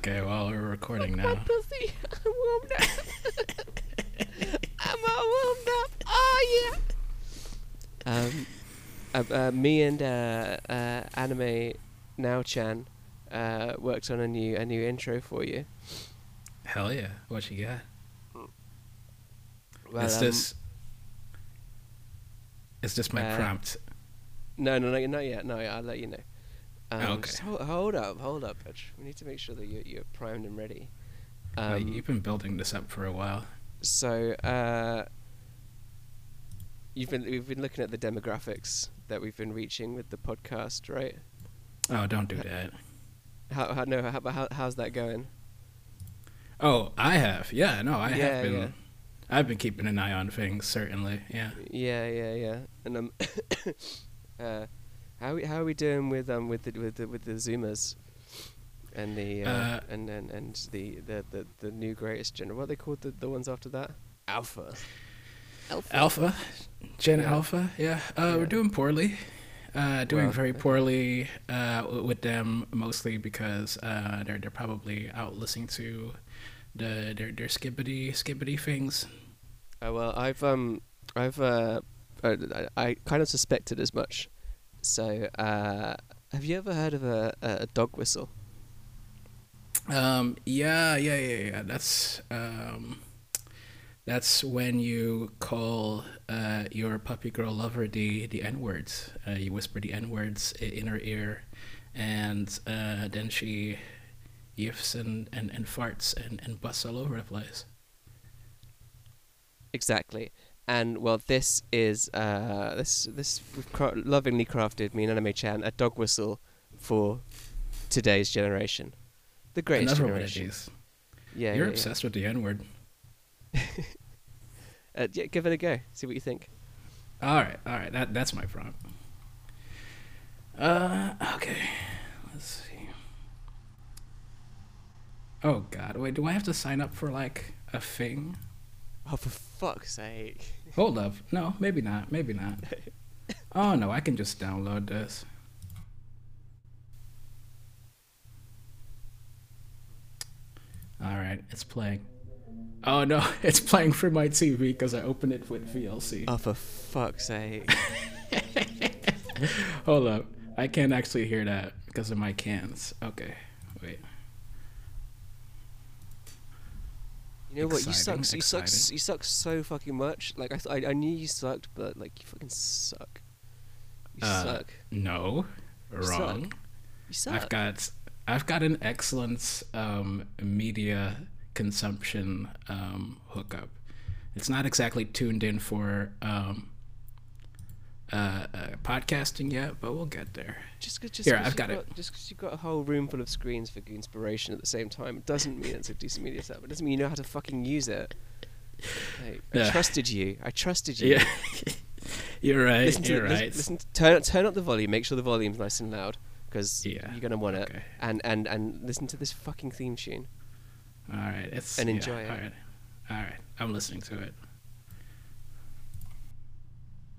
Okay, well we're recording My now. pussy. I'm warmed up. I'm all warmed up. Oh yeah. Um, uh, uh, me and uh, uh, anime now Chan uh, worked on a new a new intro for you. Hell yeah! What you got? Well, is um, this? Is this my uh, prompt? No, no, no, not yet. No, I'll let you know. Um, Okay. hold, hold up, hold up, Edge. We need to make sure that you're, you're primed and ready. Uh, Um, you've been building this up for a while. So, uh, you've been we've been looking at the demographics that we've been reaching with the podcast, right? Oh, don't do that. How, how no, how, how how's that going? Oh, I have. Yeah, no, I Yeah, have been. yeah. I've been keeping an eye on things. Certainly. Yeah. Yeah, yeah, yeah. And um, uh, how we- how are we doing with um with the with the with the Zoomers, and the uh, Uh, and, and and the, the the the new greatest general? What are they called the the ones after that? Alpha. Alpha. Alpha, Gen Yeah. Alpha. Yeah. Uh, Yeah. We're doing poorly. Uh, doing Well, very poorly uh, with them, mostly because uh, they're they're probably out listening to the their their skibbity skibbity things. Oh well, I've um, I've uh, I, I kind of suspected as much. So, uh, have you ever heard of a a dog whistle? Um, yeah, yeah, yeah, yeah. That's um, that's when you call uh, your puppy girl lover the the n words. Uh, you whisper the n words in her ear, and uh, then she yiffs and, and, and farts and, and busts all over the place. Exactly. And well, this is uh, this this we've cra- lovingly crafted me and Anime Chan a dog whistle for today's generation, the greatest Another one of these. Yeah, You're yeah, obsessed with the n word. Yeah. Uh, yeah, give it a go. See what you think. All right, all right. That that's my prompt. Uh, okay. Let's see. Oh God, wait. Do I have to sign up for like a thing? Oh, for fuck's sake! Hold up. No, maybe not. Maybe not. Oh no, I can just download this. All right, it's playing. Oh no, it's playing for my TV because I opened it with VLC. Oh, for fuck's sake! Hold up. I can't actually hear that because of my cans. Okay, wait. You know what? You suck. Exciting, You suck. You suck so fucking much. Like I, th- I, I knew you sucked, but like you fucking suck. You Uh, suck. No, You suck. wrong. You suck. I've got I've got an excellent um, media consumption um, hookup. It's not exactly tuned in for um, uh, uh, podcasting yet, but we'll get there. Just, just Here, I've you've got it. Just because you've got a whole room full of screens for inspiration at the same time, doesn't mean it's a decent media setup. It doesn't mean you know how to fucking use it. Like, I Yeah. trusted you. I trusted you. Yeah, you're right. Listen to you're right. Listen, turn turn up the volume. Make sure the volume's nice and loud because Yeah, you're gonna want it. And and and listen to this fucking theme tune. All right, it's and yeah, enjoy it. All right, all right. I'm listening to it.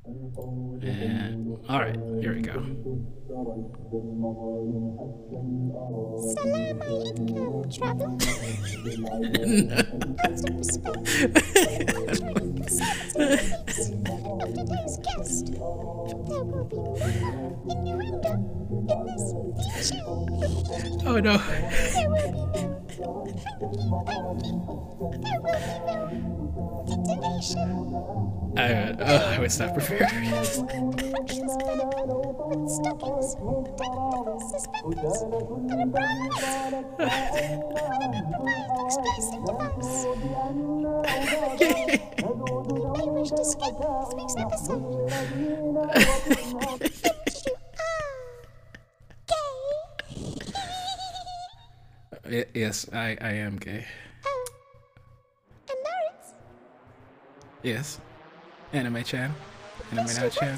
And, all right, here we go. Salam alaikum, travel. Of today's guest, there will be no innuendo in this feature. Oh no. There will be no hanky panky. There will be no detonation. I, uh, I was not prepared. Punches back with stockings, suspenders, and a bra. Expressing device. I wish to skip this week's episode. Since you are gay. Y- yes, I, I am gay. Oh, and Lawrence, Yes. Anime-chan. Anime Chan.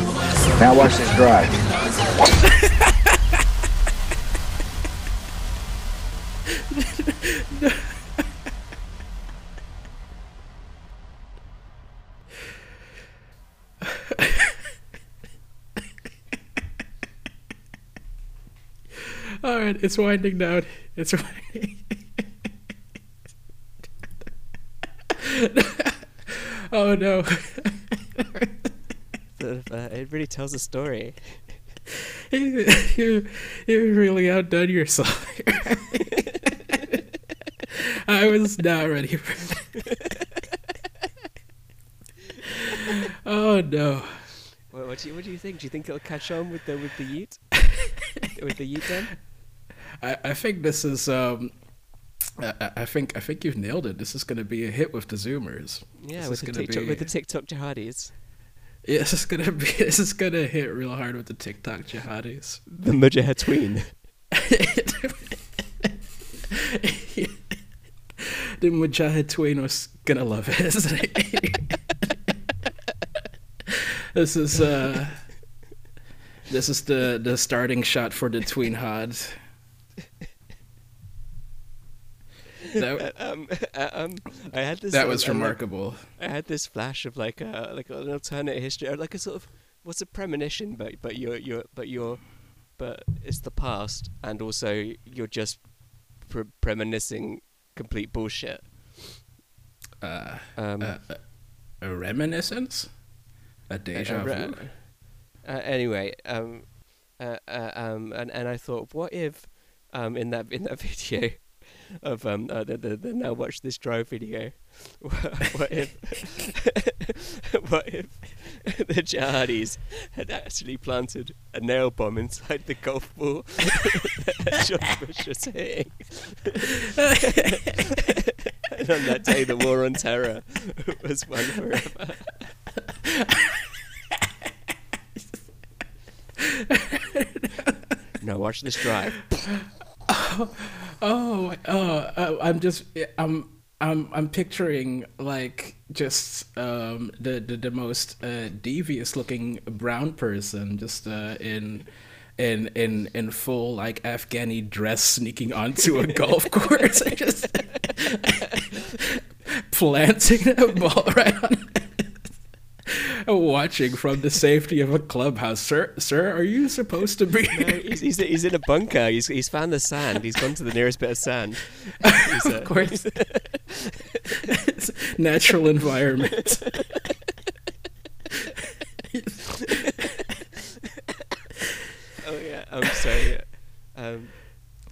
now watch this drive. All right, it's winding down. It's winding. oh no. Of, uh, it really tells a story. you, you, you really outdone yourself. I was not ready for that. oh no. What, what do you What do you think? Do you think it'll catch on with the with the Yeet? with the Yeet then? I, I think this is um I, I- think I think you've nailed it. This is gonna be a hit with the Zoomers. Yeah, This with the TikTok be- with the TikTok jihadis, Yeah, this is gonna be this is gonna hit real hard with the TikTok jihadis. the Mujahid tween. the Mujahid Tween was gonna love it, this is uh this is the the starting shot for the Tween Hod. That, um, uh, um, I had this. that um, was uh, like- remarkable. I had this flash of like a like an alternate history, or like a sort of what's a premonition, but but you're you're but you're but it's the past, and also you're just pre- premonitioning complete bullshit. Uh, Um, uh, a reminiscence, a deja uh, vu. uh, anyway, um, uh, uh, um, and and I thought, what if, um, in that in that video of um uh, the, the the now watch this drive video, what, if what if the jihadis had actually planted a nail bomb inside the golf ball that was hitting, and on that day the war on terror was won forever. now watch this drive. Oh, oh, uh, I'm just, I'm, I'm, I'm picturing like just um, the, the the most uh, devious looking brown person just uh, in. In, in in full like Afghani dress sneaking onto a golf course and just planting a ball right on watching from the safety of a clubhouse sir sir are you supposed to be No, he's, he's, he's in a bunker. He's, he's found the sand. He's gone to the nearest bit of sand. He's, uh, of course. It's natural environment. Oh yeah, I'm sorry. Um,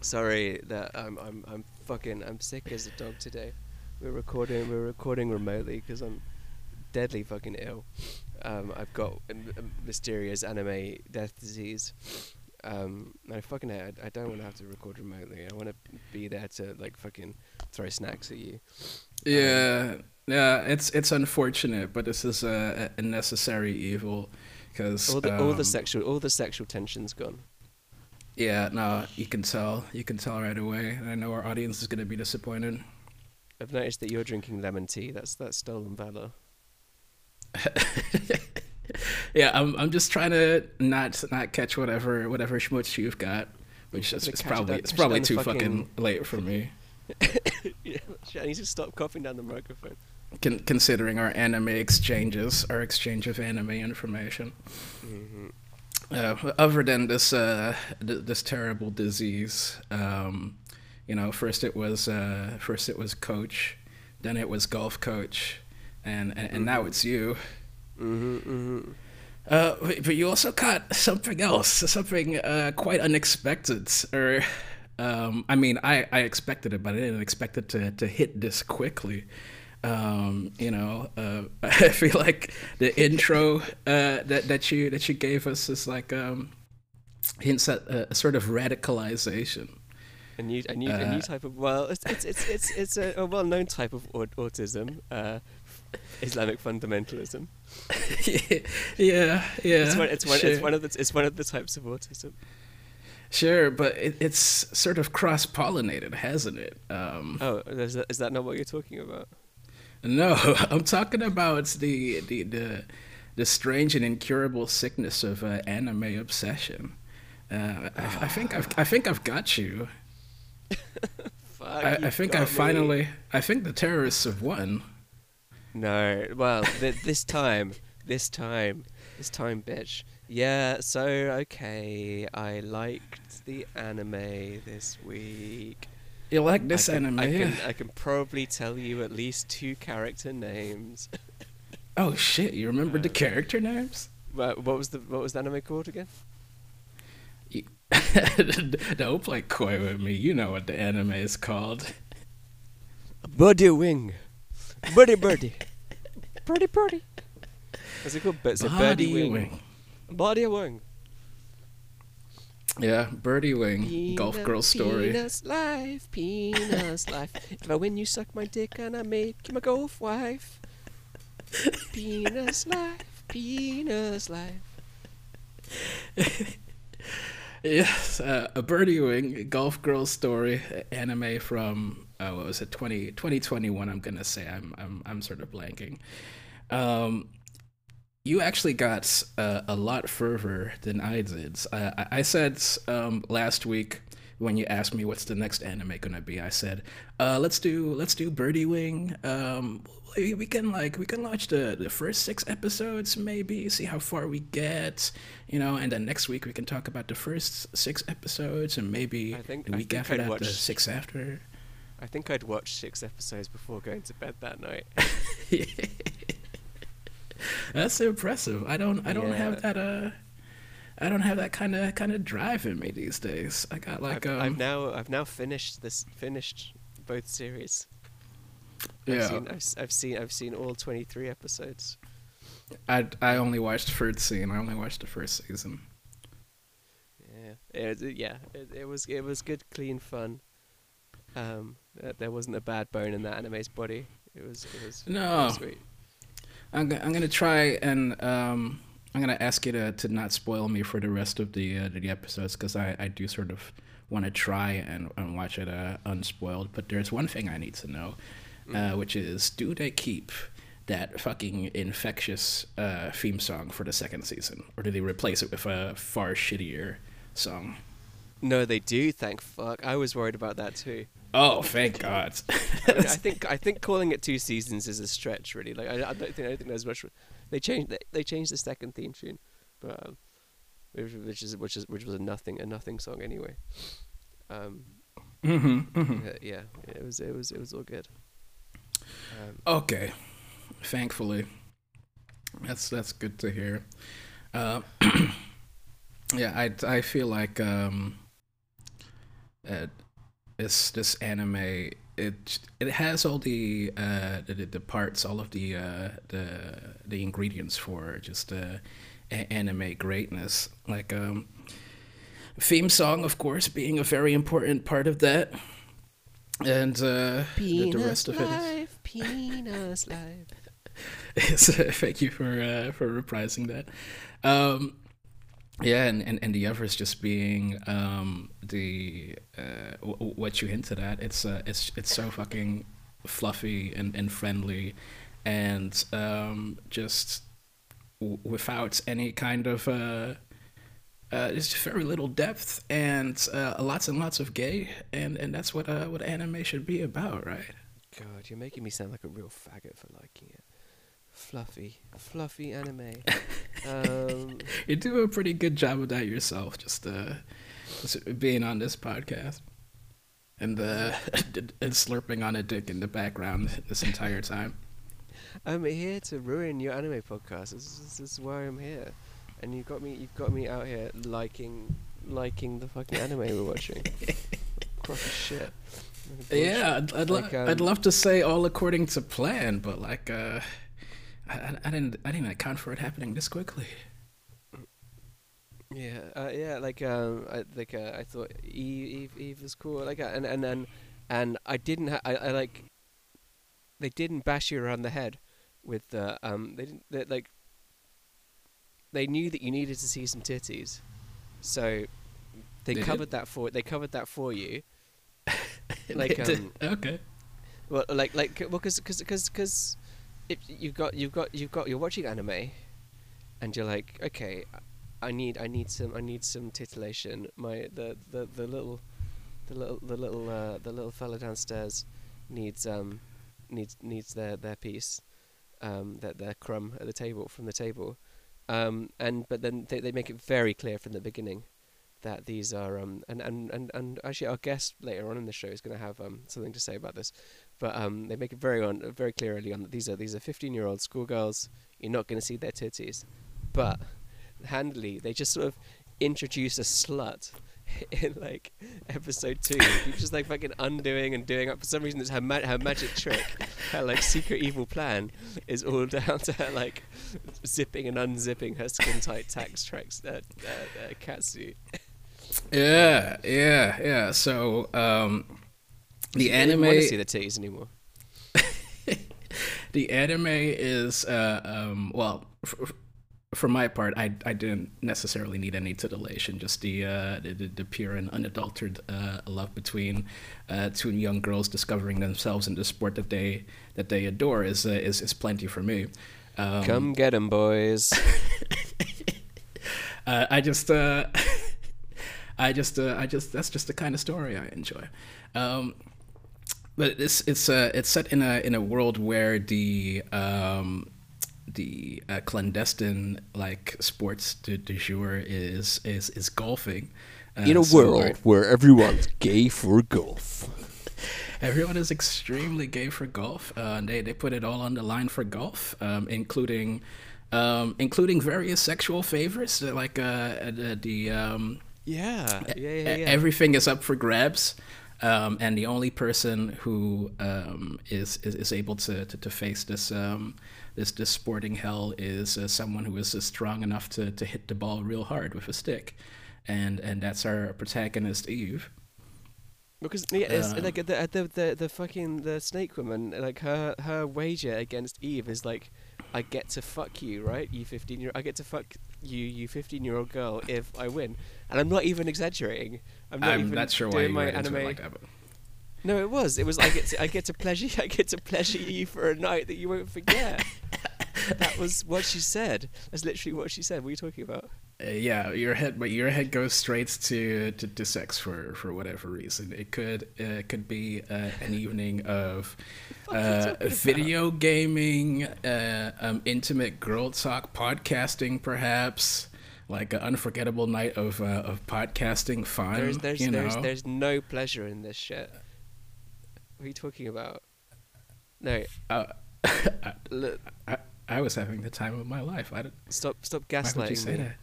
sorry that I'm I'm I'm fucking I'm sick as a dog today. We're recording we're recording remotely because I'm deadly fucking ill. Um, I've got a, m- a mysterious anime death disease. Um, I fucking I, I don't want to have to record remotely. I want to be there to like fucking throw snacks at you. yeah, yeah. It's it's unfortunate, but this is a, a necessary evil because All the all the um, sexual all the sexual tension's gone. Yeah, no, you can tell. You can tell right away. And I know our audience is gonna be disappointed. I've noticed that you're drinking lemon tea. That's that's stolen valor. yeah, I'm I'm just trying to not not catch whatever whatever schmutz you've got, which is it's it probably it's probably too fucking- fucking late for me. yeah, I need to stop coughing down the microphone. Con- considering our anime exchanges, our exchange of anime information. Uh, other than this uh, th- this terrible disease, um, you know, first it was uh, first it was coach, then it was golf coach, and and, and now it's you. Mm-hmm, mm-hmm. Uh, but you also caught something else, something uh, quite unexpected. Or, um, I mean, I, I expected it, but I didn't expect it to, to hit this quickly. Um, you know, uh, I feel like the intro uh, that that you that you gave us is like um, hints at a, sort of radicalization. A new, a new, a Uh, new type of well, it's it's it's it's, it's a, a well-known type of autism, uh, Islamic fundamentalism. yeah, yeah. It's one, it's one, sure. it's one of the, it's one of the types of autism. Sure, but it, it's sort of cross pollinated, hasn't it? Um, Oh, is that, is that not what you're talking about? no, I'm talking about the the the, the strange and incurable sickness of uh, anime obsession. Uh, I, I think I've I think I've got you. Fuck, I, I think I me. finally. I think the terrorists have won. No, well, th- this time, this time, this time, bitch. Yeah, so okay, I liked the anime this week. You like this I can, anime? I can, I can probably tell you at least two character names. Oh shit! You remembered the character names? But what was the what was the anime called again? Don't play coy with me. You know what the anime is called. Birdie Wing, Birdie Birdie, Birdie Birdie. What's it called? It's a Birdie Wing. Wing. Birdie Wing. Yeah, Birdie Wing. Golf Girl story. Peanut's life, Peanut's life. If I win, you suck my dick and I make you my golf wife. Peanut's life, Peanut's life. Yes, uh, a Birdie Wing Golf Girl story anime from uh, what was it 20, 2021 I'm gonna say I'm I'm I'm sort of blanking. Um, you actually got uh, a lot further than I did. I, I- said um, last week when you asked me what's the next anime gonna be, I said, uh, let's do let's do Birdie Wing. Um, we, can like we can watch the the first six episodes maybe, see how far we get, you know, and then next week we can talk about the first six episodes and maybe I think- the week after that the six after. I think I'd watched six episodes before going to bed that night. That's impressive. I don't I don't Yeah. have that uh I don't have that kind of kind of drive in me these days. I got like I've, um I've now I've now finished this finished both series. I've yeah. seen, I've, I've seen I've seen all twenty three episodes. I I only watched first scene. I only watched the first season. Yeah, it, yeah, it, it was it was good, clean fun. Um, there wasn't a bad bone in that anime's body. It was it was No. sweet. I'm go- I'm gonna try and um I'm gonna ask you to, to not spoil me for the rest of the uh, the episodes because I, I do sort of want to try and, and watch it uh, unspoiled. But there's one thing I need to know, uh, which is do they keep that fucking infectious uh, theme song for the second season, or do they replace it with a far shittier song? No, they do. Thank fuck. I was worried about that too. Oh, thank God! I, mean, I think I think calling it two seasons is a stretch, really. Like I, I don't think I don't think there's much. They changed they, they changed the second theme tune, but um, which, which is which is which was a nothing a nothing song anyway. Um, hmm hmm uh, yeah, it was it was it was all good. Um, Okay, thankfully, that's that's good to hear. Uh, yeah, I I feel like um, this this anime it it has all the uh the, the parts, all of the uh the the ingredients for just uh, anime greatness. Like um, theme song, of course, being a very important part of that. And uh, the, the rest of it is life, Peanuts life. Thank you for uh, for reprising that. Um, yeah, and, and, and the others just being um, the uh, w- what you hinted at. It's uh, it's it's so fucking fluffy and, and friendly, and um, just w- without any kind of uh, uh, very little depth and uh, lots and lots of gay, and, and that's what uh, what anime should be about, right? God, you're making me sound like a real faggot for liking it. Fluffy, fluffy anime. um, You do a pretty good job of that yourself, just uh, just being on this podcast and uh, and slurping on a dick in the background this entire time. I'm here to ruin your anime podcast. This is, this is why I'm here, and you got me. You've got me out here liking, liking the fucking anime we're watching. Crock of shit. Yeah, I'd I'd, lo- Like, I'd um, love to say all according to plan, but like uh, I, I- didn't I didn't account for it happening this quickly. Yeah, uh, yeah, like um, I, like uh, I thought Eve, Eve, Eve was cool, like, uh, and and and and I didn't, ha- I, I like, they didn't bash you around the head with the um, they didn't, they, like, they knew that you needed to see some titties, so they, did? covered that for they covered that for you. Like um, okay. well, like like well, because because because because you've got you've got you've got you're watching anime, and you're like, okay, I need I need some I need some titillation. My the the the little the little the little uh, the little fella downstairs needs um needs needs their their piece, um that their crumb at the table from the table, um and but then they they make it very clear from the beginning that these are um and and and, and actually our guest later on in the show is going to have um something to say about this but um they make it very on very clear early on that these are these are 15 year old schoolgirls. You're not going to see their titties. But handily they just sort of introduce a slut in like episode two. You're just like fucking undoing and doing up. For some reason it's her ma- her magic trick her like secret evil plan is all down to her like zipping and unzipping her skin tight tax tracks uh, uh, uh, catsuit Yeah, yeah, yeah. So um, the I didn't anime, want to see the titties anymore the anime is uh, um, well. F- f- for my part, I, I didn't necessarily need any titillation, just the uh, the, the, the pure and unadulterated uh, love between uh, two young girls discovering themselves in the sport that they that they adore is uh, is, is plenty for me. Um, come get 'em boys Uh, I just, uh, I just, uh, I just. That's just the kind of story I enjoy. Um, but it's it's uh, it's set in a in a world where the um, the uh, clandestine like sports du, du jour is is is golfing. Uh, in a so world where everyone's gay for golf Everyone is extremely gay for golf. Uh, they they put it all on the line for golf, um, including um, including various sexual favors, uh, like uh, the, the um, yeah yeah yeah, yeah. everything is up for grabs. Um, and the only person who um, is, is is able to, to, to face this um, this this sporting hell is uh, someone who is uh, strong enough to, to hit the ball real hard with a stick, and and that's our protagonist Eve. Because yeah, it's, Uh. like the, the the the fucking the snake woman, like her her wager against Eve is like, I get to fuck you, right? You fifteen year, I get to fuck you, you fifteen year old girl, if I win, and I'm not even exaggerating. I'm not I'm even not sure why doing you my anime. like that. But No, it was. It was. I get to I get to pleasure I get to pleasure you for a night that you won't forget. that was what she said. That's literally what she said. What are you talking about? Uh, yeah, your head, but your head goes straight to, to, to sex for, for whatever reason. It could uh, could be uh, an evening of uh, video gaming, uh, um, intimate girl talk, podcasting, perhaps like an unforgettable night of uh, of podcasting fun. There's there's you there's know? there's no pleasure in this shit. What are you talking about? No, Uh, I, I, I was having the time of my life. I don't, stop stop why would you gaslighting say me. that?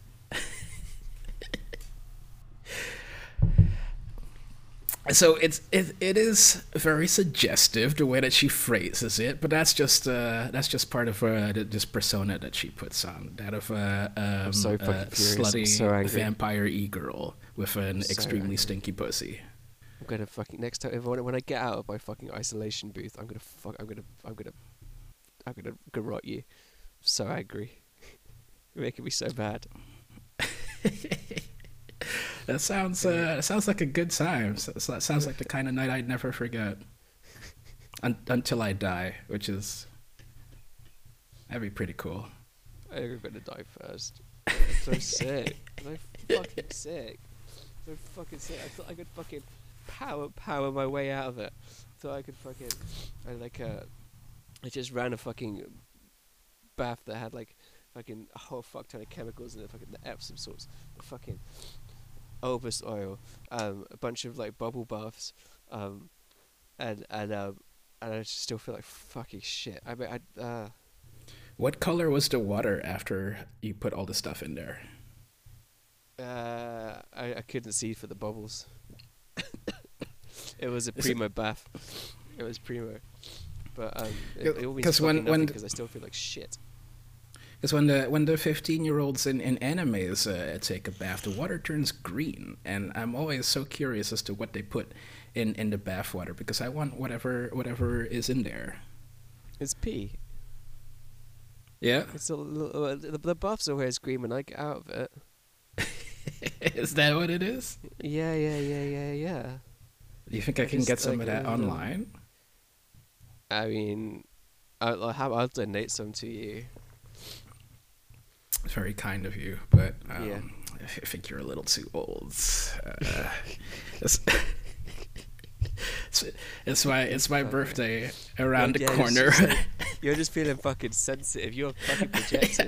So it's it, it is very suggestive the way that she phrases it, but that's just uh, that's just part of uh, th- this persona that she puts on that of a um, so a fucking furious. I'm slutty so vampire e girl with an So extremely angry. stinky pussy. I'm gonna fucking next time I, when I get out of my fucking isolation booth, I'm gonna fuck. I'm gonna I'm gonna I'm gonna garrot you. so angry. You're making me so bad. That sounds uh, that sounds like a good time. So, that sounds like the kind of night I'd never forget. Un- until I die, which is that'd be pretty cool. I'm gonna die first. I'm so sick. I'm so fucking sick. So fucking sick. I thought I could fucking power power my way out of it. Thought I could fucking I like uh I just ran a fucking bath that had like fucking a whole fuck ton of chemicals in it, fucking the Epsom salts, fucking Olbas oil, um, a bunch of like bubble baths, um, and and um, and I just still feel like fucking shit. I mean, I uh, What color was the water after you put all the stuff in there? Uh, I, I couldn't see for the bubbles. it was a Is it- primo bath. It was primo, but um, it, it all means when- when- because I still feel like shit. Because when the when the fifteen year olds in in animes uh, take a bath, the water turns green, and I'm always so curious as to what they put in in the bath water because I want whatever whatever is in there. It's pee. Yeah. It's a uh, the, the bath's always green when I get out of it. is that what it is? Yeah, yeah, yeah, yeah, yeah. Do you think I, I can get some like, of that uh, online? I mean, I'll, I'll, have, I'll donate some to you. It's very kind of you, but um, Yeah. I think you're a little too old. Uh, it's, it's, it's my it's my birthday around the Yeah, it's corner. just you're just feeling fucking sensitive. You're fucking projecting.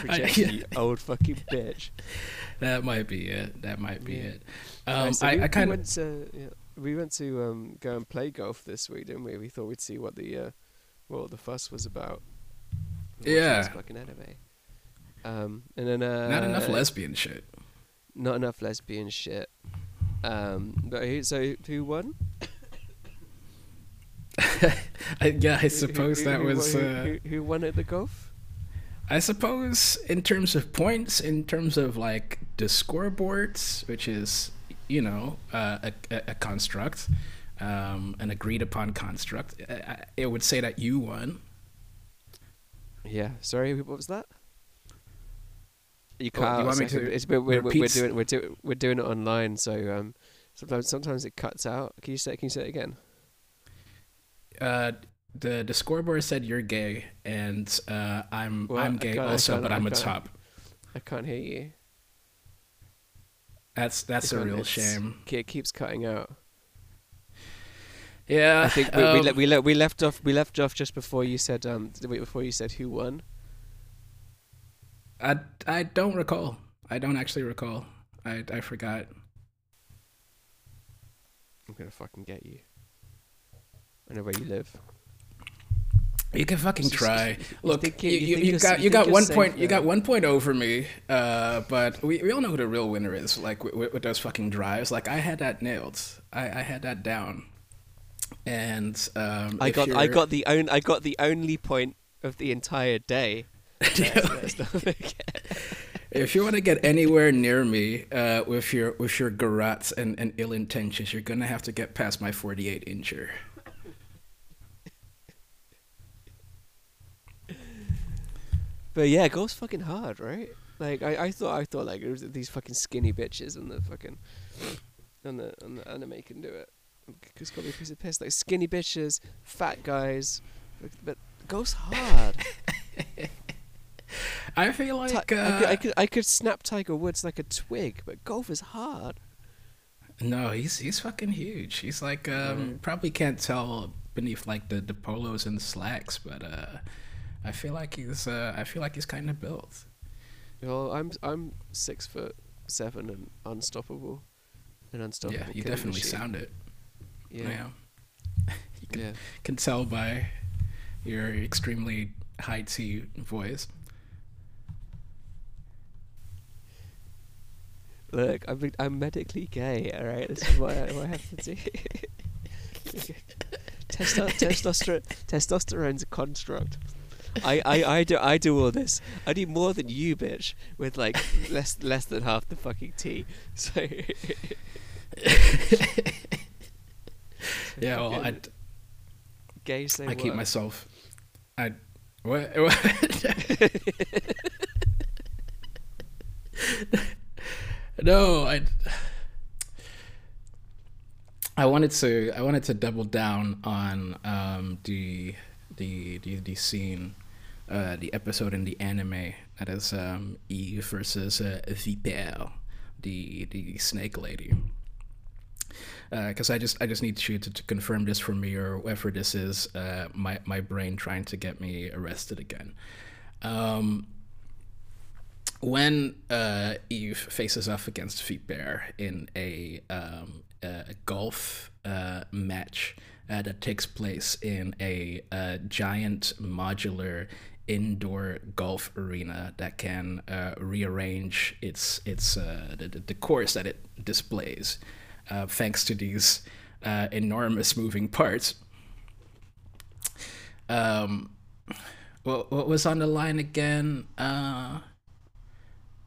projecting, you old fucking bitch. that might be it. That might be Yeah. it. Right, Um, so I, we, I we kind of went to yeah, we went to um, go and play golf this week, didn't we? We thought we'd see what the uh, what the fuss was about. Watching Yeah. fucking anime. Um, and then uh, not enough lesbian shit. Not enough lesbian shit. Um, but who, so who won? I, yeah, I suppose who- that was. who, Uh, who, who won at the golf. I suppose in terms of points, in terms of like the scoreboards, which is you know uh, a, a, construct, um, an agreed upon construct, I, I, it would say that you won. Yeah. Sorry, what was that? You can't. do you a want me to It's, we're, we're, we're doing we're we're doing it online, so um, sometimes sometimes it cuts out. Can you say Can you say it again? Uh, the the scoreboard said you're gay, and uh, I'm Well, I'm gay also, but I'm a top. I can't hear you. That's that's a real shame. It keeps cutting out. Yeah, I think we we, um, le- we, le- we left off we left off just before you said um before you said who won. I I don't recall. I don't actually recall. I I forgot. I'm gonna fucking get you. I know where you live. You can fucking try. Look, you, you- you, you you, think you're s- got you got one point. You got one point over me. Uh, but we, we all know who the real winner is. Like with, with, with those fucking drives. Like I had that nailed. I, I had that down. And um, I got I got the own I got the only point of the entire day. Let's not forget. If you want to get anywhere near me uh, with your with your garrots and, and ill intentions, you're gonna have to get past my 48 incher. But yeah, golf's fucking hard, right? Like I, I thought I thought like it was these fucking skinny bitches and the fucking and the and the anime can do it. It's got be a piece of piss. Like skinny bitches, fat guys, but, golf's hard. I feel Ti- like I, uh, could, I could I could snap Tiger Woods like a twig, but golf is hard. no, he's he's fucking huge. He's like um, probably can't tell beneath like the, the polos and slacks, but uh, I feel like he's uh, I feel like he's kind of built. Well, I'm I'm six foot seven and unstoppable, and unstoppable. yeah, you definitely machine. sound it. Yeah, Yeah. you can, yeah. can tell by your extremely high T voice. Look, I'm I'm medically gay. All right, this is what I, what I have to do. Testo- testosterone testosterone's a construct. I, I, I do I do all this. I do more than you, bitch, with like less less than half the fucking tea. So Yeah, well, I, gay say I keep what? myself. I what? what? no, I. I wanted to. I wanted to double down on um, the the the the scene, uh, the episode in the anime that is um, Eve versus uh, the the snake lady because I just I just need you to, to confirm this for me or whoever this is. Uh, my my brain trying to get me arrested again. Um, when uh, Eve faces off against Vipère in a, um, a golf uh, match uh, that takes place in a, uh giant modular indoor golf arena that can uh, rearrange its its uh, the, the course that it displays thanks to these enormous moving parts. Um, what, what was on the line again? Uh,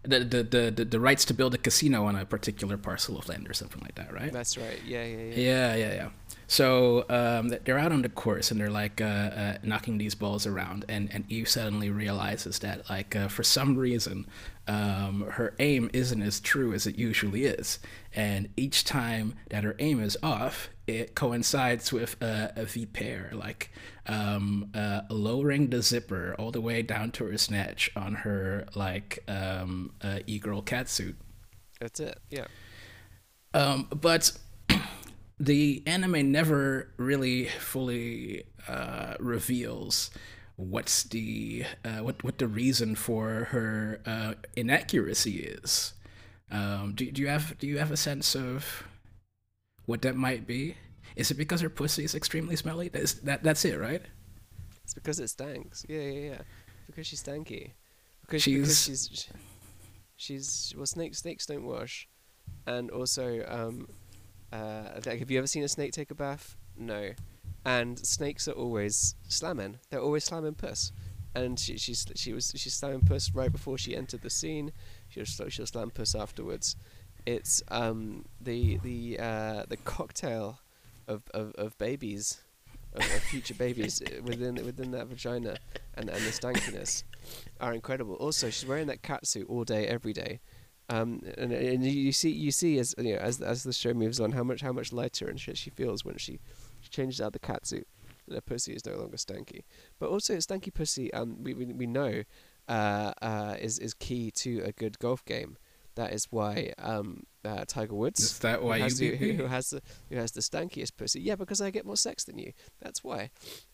the, the, the, the, rights to build a casino on a particular parcel of land or something like that, right? That's right. Yeah, yeah, yeah. Yeah, yeah, yeah. So um, they're out on the course and they're like uh, uh, knocking these balls around, and, and Eve suddenly realizes that like uh, for some reason um, her aim isn't as true as it usually is. And each time that her aim is off, it coincides with a, a Vipère, like um, uh, lowering the zipper all the way down to her snatch on her like um, uh, e-girl catsuit. That's it. Yeah. Um, but the anime never really fully uh, reveals what's the uh, what what the reason for her uh, inaccuracy is. Um, do do you have do you have a sense of what that might be? Is it because her pussy is extremely smelly? That's that that's it, right? It's because it stanks. Yeah, yeah, yeah. Because she's stanky. Because She's- because she's she's well snakes snakes don't wash, and also um, uh, like, have you ever seen a snake take a bath? No, and snakes are always slamming. They're always slamming puss, and she she's she was she's slamming puss right before she entered the scene. She'll sl- she'll slam puss afterwards. It's um the the uh, the cocktail of, of, of babies, of, of future babies uh, within within that vagina, and and the stankiness are incredible. Also, she's wearing that cat suit all day, every day. Um, and, and you you see you see as you know as as the show moves on how much how much lighter and shit she feels when she, she changes out the cat suit and her pussy is no longer stanky. But also stanky pussy um we we, we know uh, uh, is is key to a good golf game. That is why um, uh, Tiger Woods Is that why who you has, the, who, who has the who has the stankiest pussy? Yeah, because I get more sex than you. That's why.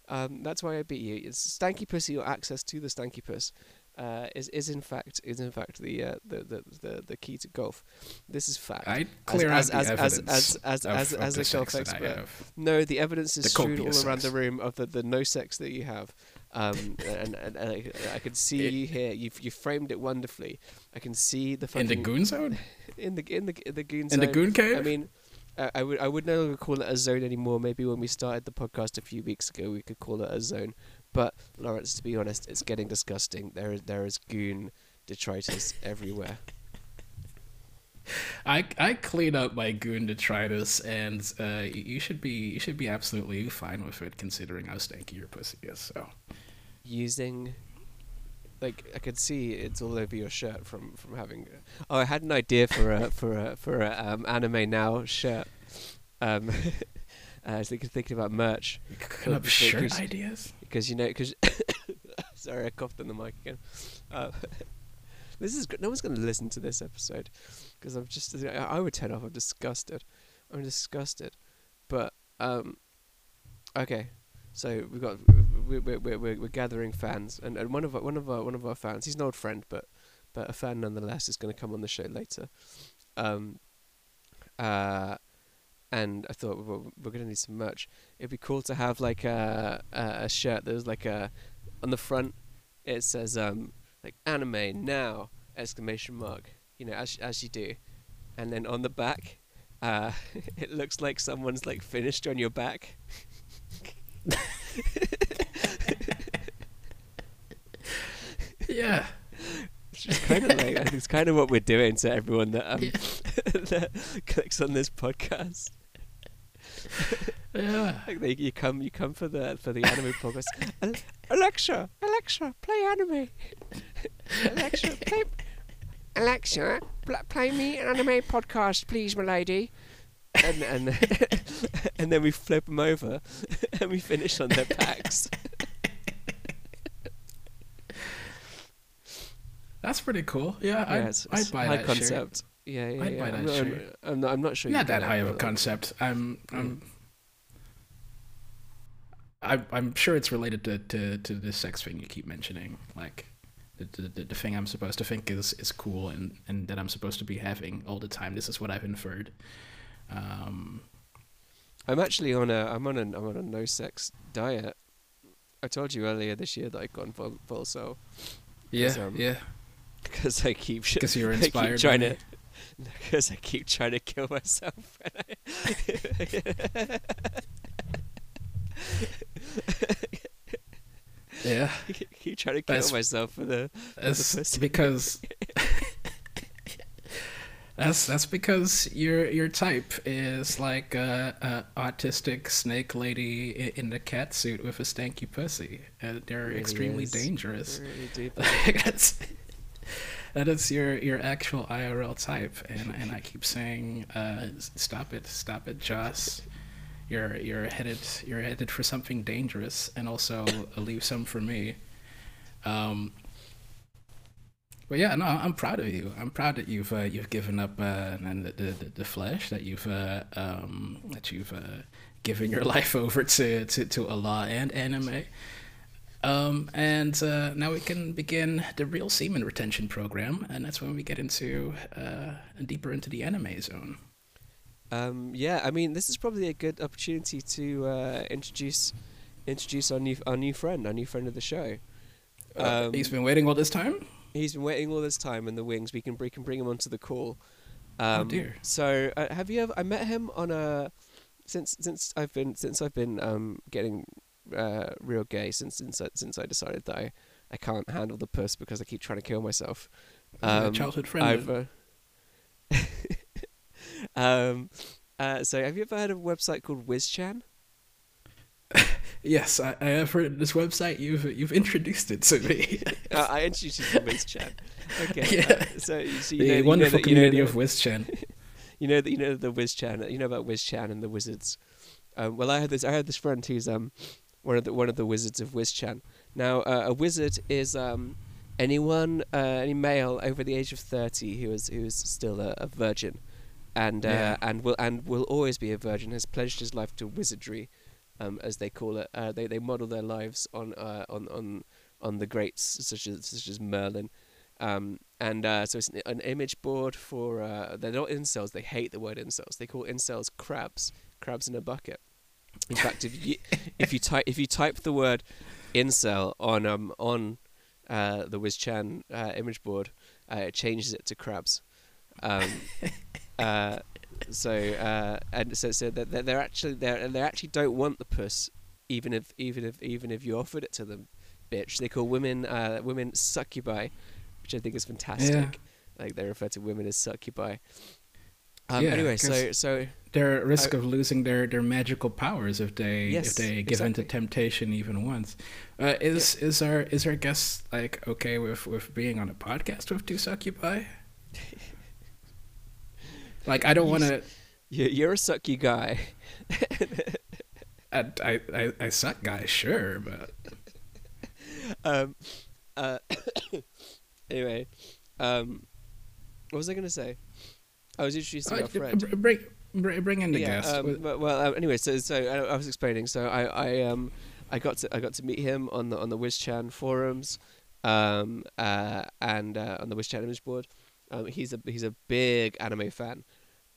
Um, that's why I beat you. It's stanky pussy or access to the stanky puss. Uh, is is in fact is in fact the, uh, the, the the the key to golf. This is fact. I clear as, out as, the as, evidence as as of- as of as the a golf sex expert. No, the evidence is The strewn all around the room of the, the no sex that you have. Um, and, and, and I, I can see It- here. You've you framed it wonderfully. I can see the In the goon zone? in the in the in the goon zone. In the goon cave? I mean, I, I would I would no longer call it a zone anymore. Maybe when we started the podcast a few weeks ago, we could call it a zone. But Lawrence, to be honest, it's getting disgusting. There is there is goon detritus everywhere. I I clean up my goon detritus, and uh, you should be you should be absolutely fine with it, considering how stanky your pussy is. So Using, like, I could see it's all over your shirt from from having. Oh, I had an idea for a for a for a um, anime now shirt. Um, I was thinking, thinking about merch. cooking up Because- shirt because- ideas. because you know because sorry I coughed in the mic again. Uh, this is no one's going to listen to this episode because I'm just I I would turn off. I'm disgusted. I'm disgusted. But um, okay. So we've got we're we're we're, we're we're gathering fans, and, and one of our, one of our one of our fans. He's an old friend, but but a fan nonetheless is going to come on the show later. Um, uh, and I thought well, we're going to need some merch. It'd be cool to have like a a, a shirt that was like a on the front. It says um like anime now exclamation mark. You know as as you do, and then on the back, uh, it looks like someone's like finished on your back. Yeah. It's kind of like it's kind of what we're doing to everyone that um that clicks on this podcast. Yeah. Like they, you come you come for the for the anime podcast. Alexa, Alexa, play anime. Alexa, play. Alexa, pl- play me an anime podcast, please, my lady. And and and then we flip them over, and we finish on their backs. That's pretty cool. Yeah, Yeah, I'd, it's- it's I'd buy high that concept. Yeah, yeah, I'd yeah. buy that I'm, I'm- shirt. I'm not, I'm not sure. Not that high of a concept. I'm I'm Mm. I, I'm sure it's related to, to, to the sex thing you keep mentioning, like the, the, the, thing I'm supposed to think is, is cool and, and that I'm supposed to be having all the time. This is what I've inferred. Um, I'm actually on a I'm on a I'm on a no sex diet. I told you earlier this year that I'd gone full full so yeah, um, yeah, because I keep because you're I keep inspired. trying by to me. because I keep trying to kill myself. and I- Yeah, keep trying to kill That's- myself for the that's pussy. because that's that's because your your type is like a, a autistic snake lady in the cat suit with a stanky pussy. Uh, they're Really extremely is. dangerous. really deep. Like, that's that is your your actual IRL type, and and I keep saying, uh, stop it, stop it, Joss. You're you're headed you're headed for something dangerous, and also leave some for me. Um, but yeah, no, I'm proud of you. I'm proud that you've uh, you've given up uh, and the, the the flesh that you've uh, um, that you've uh, given your life over to, to, to Allah and anime. Um, and uh, now we can begin the real semen retention program, and that's when we get into uh, deeper into the anime zone. Um, yeah, I mean, this is probably a good opportunity to uh, introduce introduce our new our new friend, our new friend of the show. Um, he's been waiting all this time. He's been waiting all this time in the wings. We can we can bring him onto the call. oh Um, dear. So, uh, have you ever? I met him on a since since I've been since I've been um getting uh real gay since since I, since I decided that I I can't handle the puss because I keep trying to kill myself. Um, childhood friend. I've uh, um uh so have you ever heard of a website called WizChan? yes, I, I have heard of this website. You've you've introduced it to me. uh, I introduced you to WizChan. Okay. Yeah. uh, so, you- so you the know, you know wonderful that- you know community that- of WizChan. you know that you know the WizChan. You know about WizChan and the wizards. Um, well, I had this. I had this friend who's um one of the one of the wizards of WizChan. Now, uh, a wizard is um anyone uh, any male over the age of thirty who is who is still a, a virgin, and uh, Yeah. and will and will always be a virgin. Has pledged his life to wizardry, um, as they call it. Uh, they they model their lives on uh, on on on the greats such as such as Merlin. Um, and uh, so it's an, an image board for uh, they're not incels. They hate the word incels. They call incels crabs, crabs in a bucket. In fact, if you if you type if you type the word incel on um on uh, the WizChan uh, image board, uh, it changes it to crabs. Um, uh, so uh, and so so they're, they're actually they they actually don't want the puss, even if even if even if you offered it to them, bitch. They call women uh, women succubi, which I think is fantastic. Like they refer to women as succubi. Um, Yeah, anyway, so so They're at risk I- of losing their, their magical powers if they Yes, if they give into temptation even once. Uh, is is our is our guest like okay with, with being on a podcast with two succubi? like I don't want to. you- you're a sucky guy. I, I I I suck, guys. Sure, but um, uh, anyway, um, what was I gonna say? I was introducing Uh, our friend. br- bring bring in the yeah. guest. Um, but, well, um, anyway, so so I, I was explaining. So I I um I got to I got to meet him on the on the WizChan forums, um uh and uh, on the WizChan image board. Um, he's a he's a big anime fan.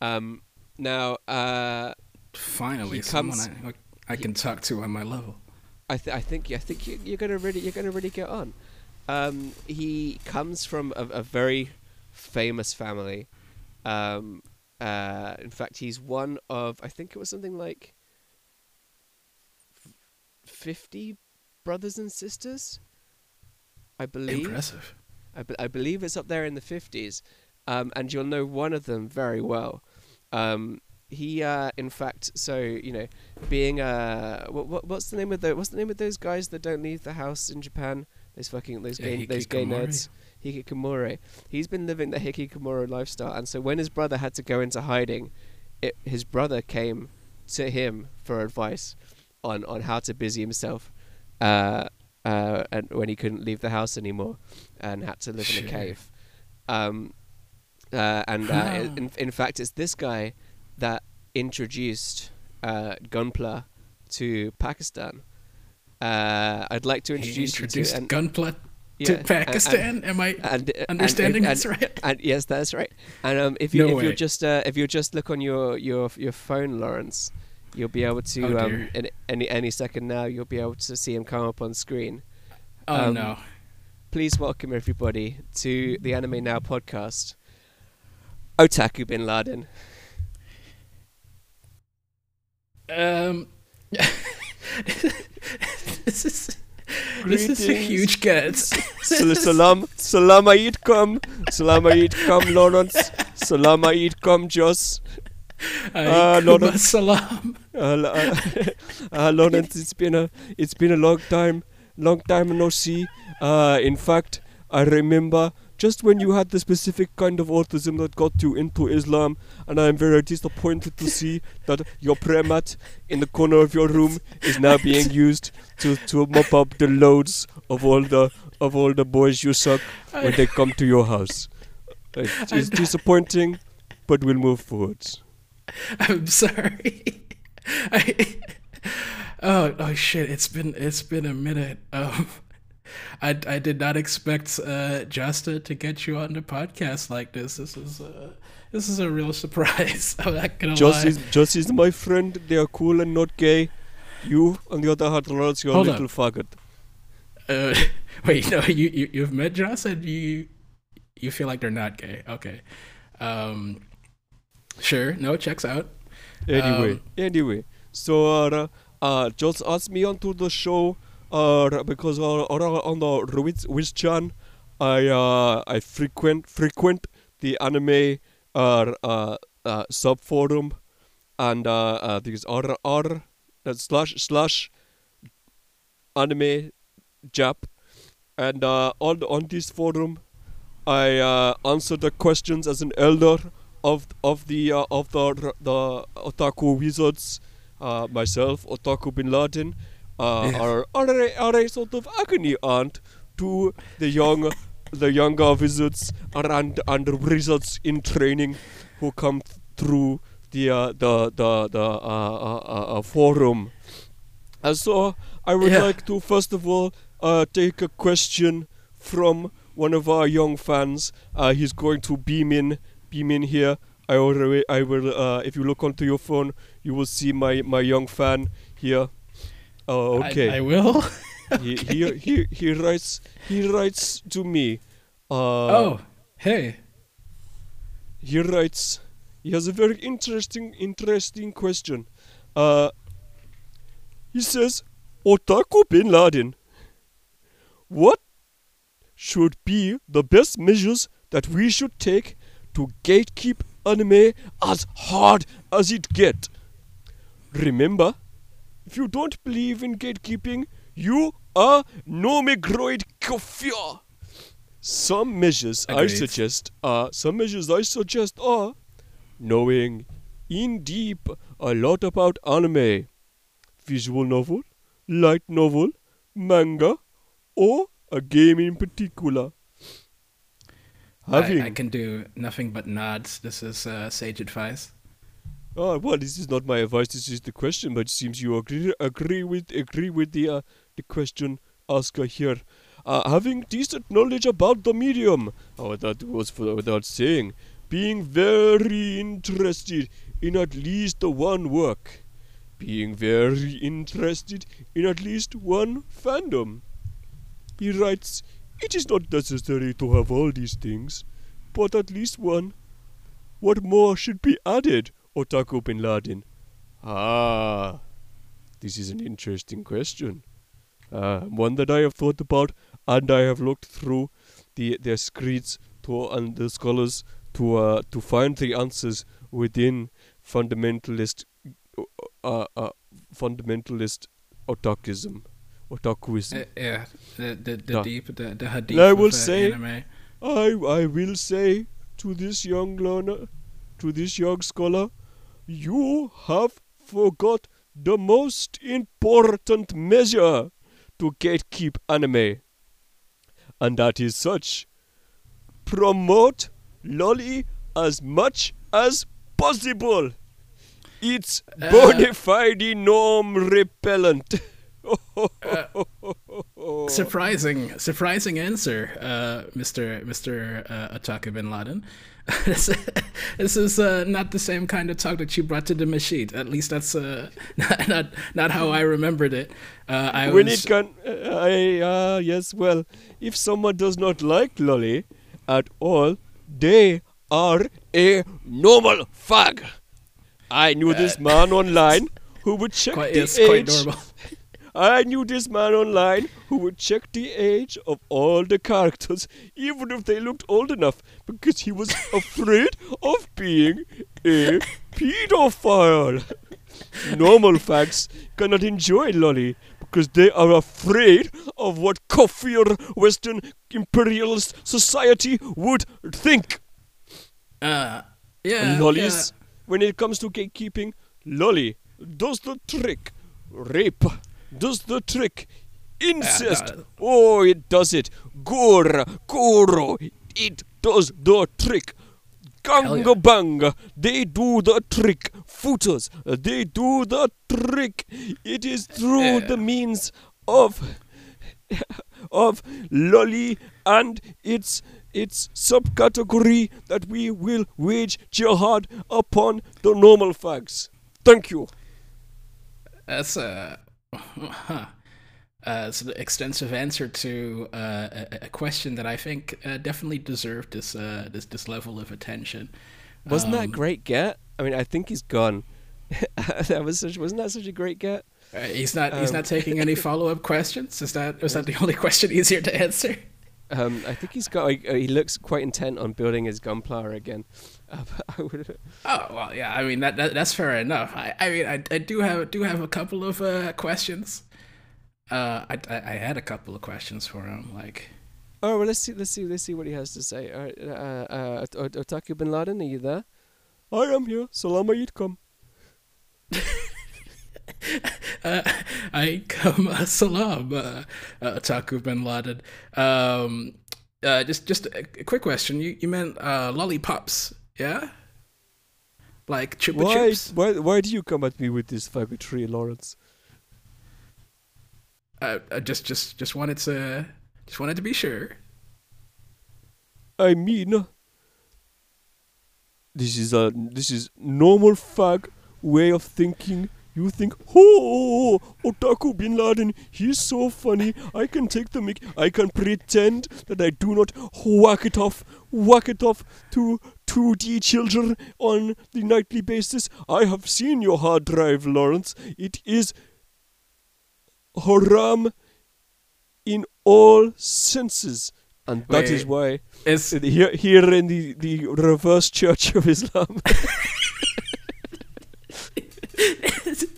Um, now uh. Finally, he someone comes- I, I can talk to on my level. I, th- I think I think you, you're gonna really you're gonna really get on. Um, he comes from a, a very famous family. Um, uh, in fact, he's one of I think it was something like fifty brothers and sisters. I believe. Impressive. I, be- I believe it's up there in the fifties, um, and you'll know one of them very well. Um, he, uh, in fact, so you know, being uh, what, what what's the name of the what's the name of those guys that don't leave the house in Japan? Those fucking those Yeah, gay those gay nerds. Hikikomori. He's been living the hikikomori lifestyle, and so when his brother had to go into hiding, it, his brother came to him for advice on on how to busy himself. Uh, uh, and when he couldn't leave the house anymore, and had to live in a cave. Um, uh, and uh, in, in fact, it's this guy that introduced uh, Gunpla to Pakistan. Uh, I'd like to He introduce introduced you to, Gunpla yeah, to and- Pakistan. Am I and, and, understanding and, this right? and yes, that's right. And um, if you No if you just uh, if you just look on your your your phone, Lawrence, you'll be able to Oh, um, in any any second now you'll be able to see him come up on screen. Oh um, no. Please welcome everybody to the Anime Now podcast. Otaku Bin Laden. Um, this is this is a huge get. Sal- salam, salam alaikum, salam alaikum, Lawrence, salam alaikum, Joss. Lord salam. Uh, uh, uh, Lawrence, it's been a it's been a long time, long time no see. Uh, in fact, I remember just when you had the specific kind of autism that got you into Islam, and I am very disappointed to see that your prayer mat in the corner of your room is now being used to, to mop up the loads of all the of all the boys you suck when they come to your house. It is disappointing, but we'll move forwards. I'm sorry. I, oh oh shit! It's been it's been a minute. Um, I I did not expect uh, Josta to get you on the podcast like this. This is uh, this is a real surprise. I'm not gonna Joss lie. is, Joss is my friend. They are cool and not gay. You, on the other hand, Lawrence, you're a Hold little faggot. Uh, wait, no, you, you you've met Joss and you you feel like they're not gay. Okay. Um, sure. No, checks out. Anyway, Um, anyway, so uh, uh, just asked me onto the show because on the Ruiz Wizchan, I uh, I frequent frequent the anime uh, uh, uh, sub forum, and uh, uh, these r r uh, slash slash anime jap, and uh, on on this forum, I uh, answer the questions as an elder of of the uh, of the the otaku wizards. Uh, myself, Otaku Bin Laden, uh, are, are, a, are a sort of agony aunt to the young the younger wizards and and wizards in training who come th- through the uh, the the the uh, uh, uh, uh, forum. And so I would Yeah. like to first of all uh, take a question from one of our young fans. Uh, he's going to beam in, beam in here. I already, I will. Uh, if you look onto your phone, you will see my my young fan here. Oh, I- okay. I, will. he, he he he writes he writes to me. Uh, oh, hey. he writes he has a very interesting interesting question uh he says otaku bin laden what should be the best measures that we should take to gatekeep anime as hard as it get remember if you don't believe in gatekeeping you are nomigroid kafir some measures I suggest are some measures I suggest are knowing in deep a lot about anime, visual novel, light novel, manga, or a game in particular. Having I, I can do nothing but nods. This is uh, sage advice. Oh, well, this is not my advice. This is the question, but it seems you agree agree with agree with the uh, the question asker here. Uh, having decent knowledge about the medium. Oh, that was for, without saying. Being very interested in at least one work. Being very interested in at least one fandom. He writes, It is not necessary to have all these things, but at least one. What more should be added, Otaku Bin Laden? Ah, this is an interesting question. Uh, one that I have thought about, and I have looked through the their screeds to and the scholars to uh, to find the answers within fundamentalist uh, uh, fundamentalist otakism, otakuism. Uh, yeah, the the, the Yeah. deep the the hadith. I will say- anime. I I will say to this young learner, to this young scholar, you have forgot the most important measure to gatekeep anime, and that is such: promote loli as much as possible. It's Uh, bona fide norm repellent. Surprising, surprising answer, uh, Mr. Mr. Uh, Ataka Bin Laden. this, this is uh, not the same kind of talk that you brought to the masjid. At least that's uh, not, not not how I remembered it. Uh, I when was, it can uh, I uh, yes well if someone does not like loli at all they are a normal fag I knew this man online who would check quite, the quite age normal. I knew this man online who would check the age of all the characters, even if they looked old enough, because he was afraid of being a pedophile. Normal fags cannot enjoy loli because they are afraid of what kafir Western imperialist society would think. Uh, yeah. Lolis, when it comes to gatekeeping, loli does the trick. Rape does the trick. Incest, uh, no. oh, it does it. Gore, guro, it does the trick. Ganga yeah. banga, they do the trick. Futas, they do the trick. It is through Yeah. the means of of loli and its its subcategory that we will wage jihad upon the normal fags. Thank you. That's a, huh. uh, it's an extensive answer to uh, a, a question that I think uh, definitely deserved this uh, this this level of attention. Wasn't that Um, great get? I mean, I think he's gone. that was such. Wasn't that such a great get? Uh, he's not he's Um, not taking any follow up questions. Is that is that the only question easier to answer? Um, I think he's got. Uh, he looks quite intent on building his gunpowder again. Uh, I would. Oh well, yeah. I mean that, that that's fair enough. I, I mean I, I do have do have a couple of uh, questions. Uh, I, I I had a couple of questions for him. Like, Oh well, let's see. Let's see. Let's see what he has to say. All right, uh, uh, Otaku Bin Laden, are you there? I am here. Salam alaikum. uh, I come uh, salam, uh, uh, Taku bin Laden. Um, uh, just just a, a quick question. You you meant uh, lollipops, yeah? Like chupa Why? chups? Why? Why do you come at me with this faggotry, Lawrence? Uh, I just just just wanted to just wanted to be sure. I mean, this is a this is normal fag way of thinking. You think, oh, Otaku Bin Laden, he's so funny. I can take the mic. I can pretend that I do not whack it off, whack it off to 2D children on the nightly basis. I have seen your hard drive, Lawrence. It is haram in all senses. And that is Wait. why Is here, here in the, the reverse Church of Islam.